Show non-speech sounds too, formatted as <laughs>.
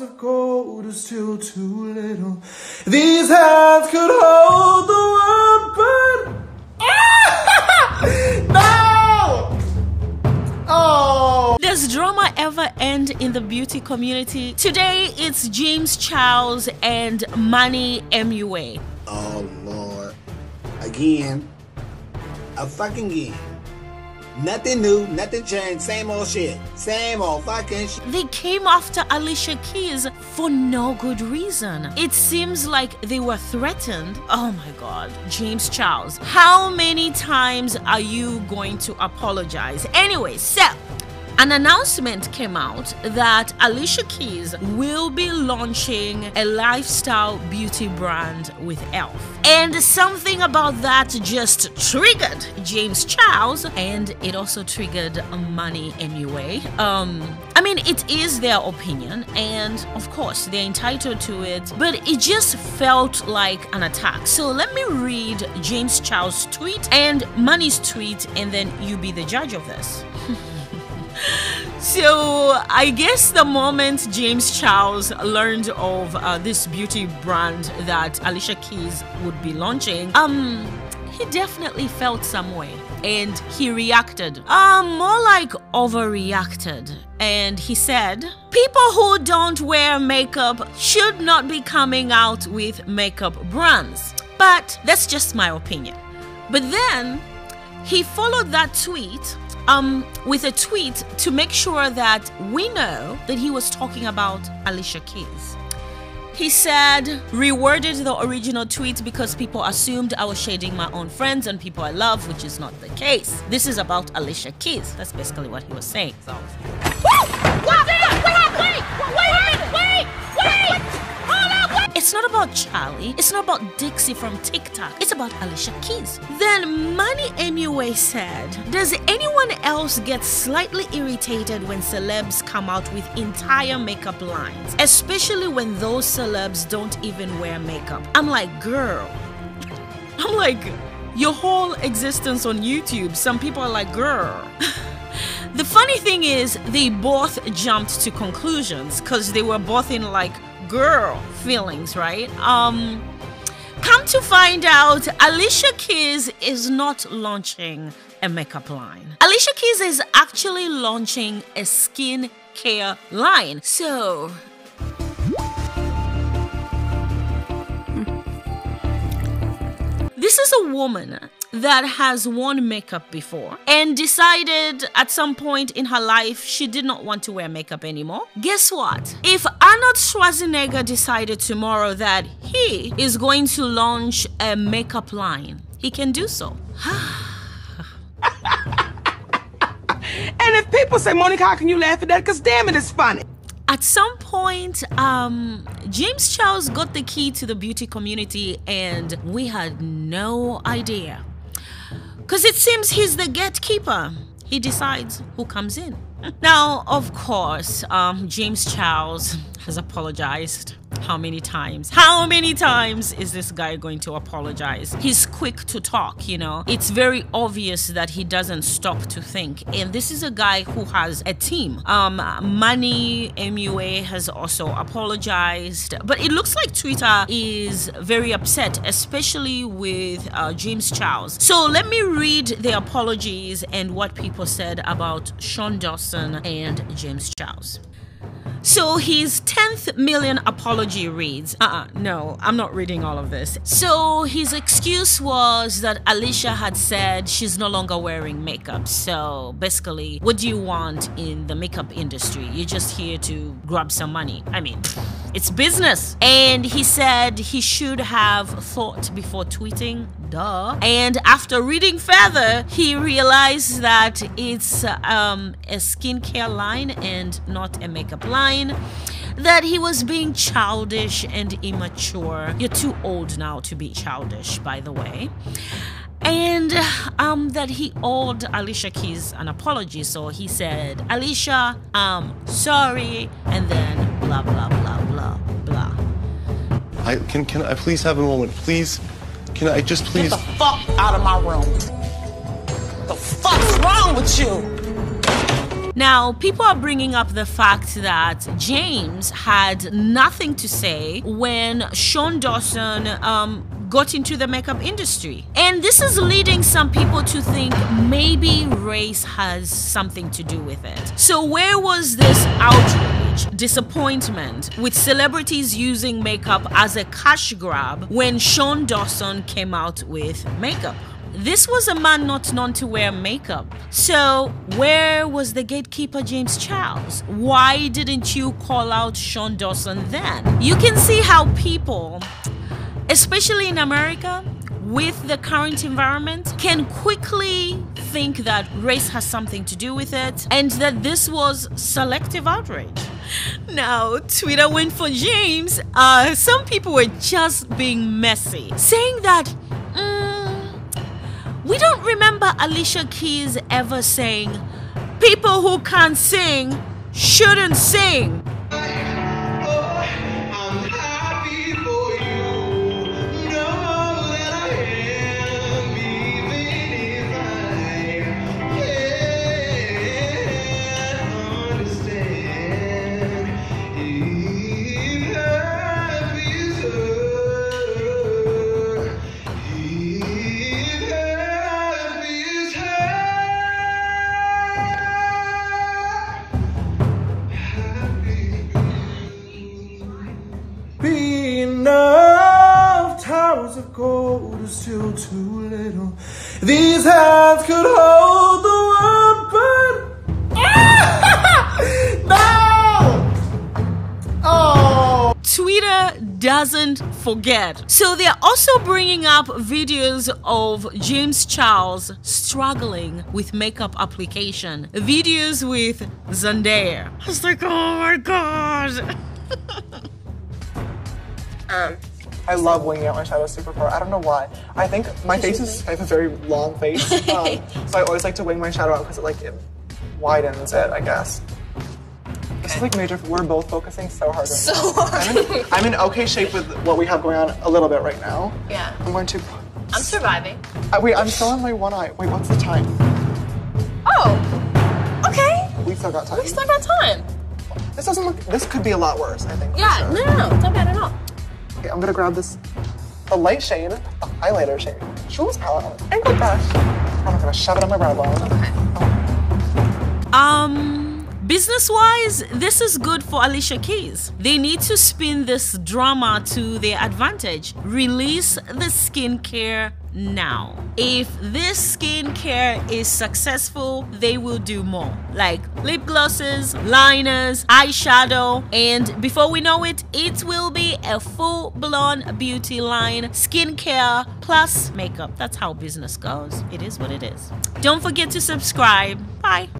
hearts of gold are still too little. These hands could hold the world, but <laughs> no! Oh! Does drama ever end in the beauty community? Today it's James Charles and Manny MUA. Oh Lord. Again. A fucking again. Nothing new, nothing changed, same old shit. Same old fucking shit. They came after Alicia Keys for no good reason. It seems like they were threatened. Oh my god. James Charles, how many times are you going to apologize? Anyway, so an announcement came out that Alicia Keys will be launching a lifestyle beauty brand with e.l.f. And something about that just triggered James Charles and it also triggered Manny MUA. Um, I mean, it is their opinion and of course they're entitled to it, but it just felt like an attack. So let me read James Charles' tweet and Manny's tweet and then you be the judge of this. So I guess the moment James Charles learned of uh, this beauty brand that Alicia Keys would be launching, um, he definitely felt some way, and he reacted. Um, more like overreacted, and he said, "People who don't wear makeup should not be coming out with makeup brands." But that's just my opinion. But then he followed that tweet um, with a tweet to make sure that we know that he was talking about Alicia Keys. He said, reworded the original tweet because people assumed I was shading my own friends and people I love, which is not the case. This is about Alicia Keys. That's basically what he was saying. So. About Charli. It's not about Dixie from TikTok. It's about Alicia Keys. Then Manny MUA said, Does anyone else get slightly irritated when celebs come out with entire makeup lines? Especially when those celebs don't even wear makeup. I'm like, girl. <laughs> I'm like, your whole existence on YouTube, some people are like, girl. <laughs> the funny thing is, they both jumped to conclusions because they were both in like girl feelings, right? Um, come to find out, Alicia Keys is not launching a makeup line. Alicia Keys is actually launching a skin care line. So, this is a woman that has worn makeup before and decided at some point in her life she did not want to wear makeup anymore. Guess what? If Arnold Schwarzenegger decided tomorrow that he is going to launch a makeup line, he can do so. <sighs> and if people say, Monica, how can you laugh at that? Because damn it, it's funny. At some point, um, James Charles got the key to the beauty community, and we had no idea because it seems he's the gatekeeper. He decides who comes in. Now, of course, um, James Charles has apologized. How many times? How many times is this guy going to apologize? He's quick to talk, you know. It's very obvious that he doesn't stop to think. And this is a guy who has a team. Um, Manny MUA has also apologized, but it looks like Twitter is very upset, especially with uh, James Charles. So let me read the apologies and what people said about Shane Dawson and James Charles. So his 10th million apology reads, uh uh no, I'm not reading all of this. So his excuse was that Alicia had said she's no longer wearing makeup. So basically, what do you want in the makeup industry? You're just here to grab some money. I mean, it's business. And he said he should have thought before tweeting. Duh. And after reading further, he realized that it's um, a skincare line and not a makeup line. That he was being childish and immature. You're too old now to be childish, by the way and um, that he owed Alicia Keys an apology. So he said, Alicia, I'm sorry, and then blah blah blah. I can can I please have a moment, please? Can I just please? Get the fuck out of my room. The fuck's wrong with you? Now, people are bringing up the fact that James had nothing to say when Shane Dawson um, got into the makeup industry. And this is leading some people to think maybe race has something to do with it. So, where was this outrage, disappointment with celebrities using makeup as a cash grab when Shane Dawson came out with makeup? This was a man not known to wear makeup. So, where was the gatekeeper James Charles? Why didn't you call out Shane Dawson then? You can see how people especially in America, with the current environment, can quickly think that race has something to do with it and that this was selective outrage. Now, Twitter went for James. Uh, some people were just being messy, saying that. Mm, we don't remember Alicia Keys ever saying, people who can't sing shouldn't sing. Still too little. These hands could hold the world, but <laughs> no. Oh. Twitter doesn't forget. So they're also bringing up videos of James Charles struggling with makeup application, videos with Zendaya. I was like, oh my god. <laughs> Um, I love winging out my shadow super far. I don't know why. I think my face is, I have a very long face. Um, <laughs> so I always like to wing my shadow out because it like, it widens it, I guess. This is like major, we're both focusing so hard right So now. hard. I'm in, I'm in okay shape with what we have going on a little bit right now. Yeah. I'm going to, I'm surviving. uh, wait, I'm still on my one eye. Wait, what's the time? Oh. Okay. We still got time. We still got time. This doesn't look, this could be a lot worse, I think. Yeah. sure. No, no, no. It's not bad at all. Okay, I'm gonna grab this, the light shade, the highlighter shade, Jules palette, and go brush. I'm gonna shove it on my brow bone. Okay. Um, business wise, this is good for Alicia Keys. They need to spin this drama to their advantage. Release the skincare now. If this skincare is successful, they will do more like lip glosses, liners, eyeshadow, and before we know it, it will be a full blown beauty line, skincare plus makeup. That's how business goes. It is what it is. Don't forget to subscribe. Bye.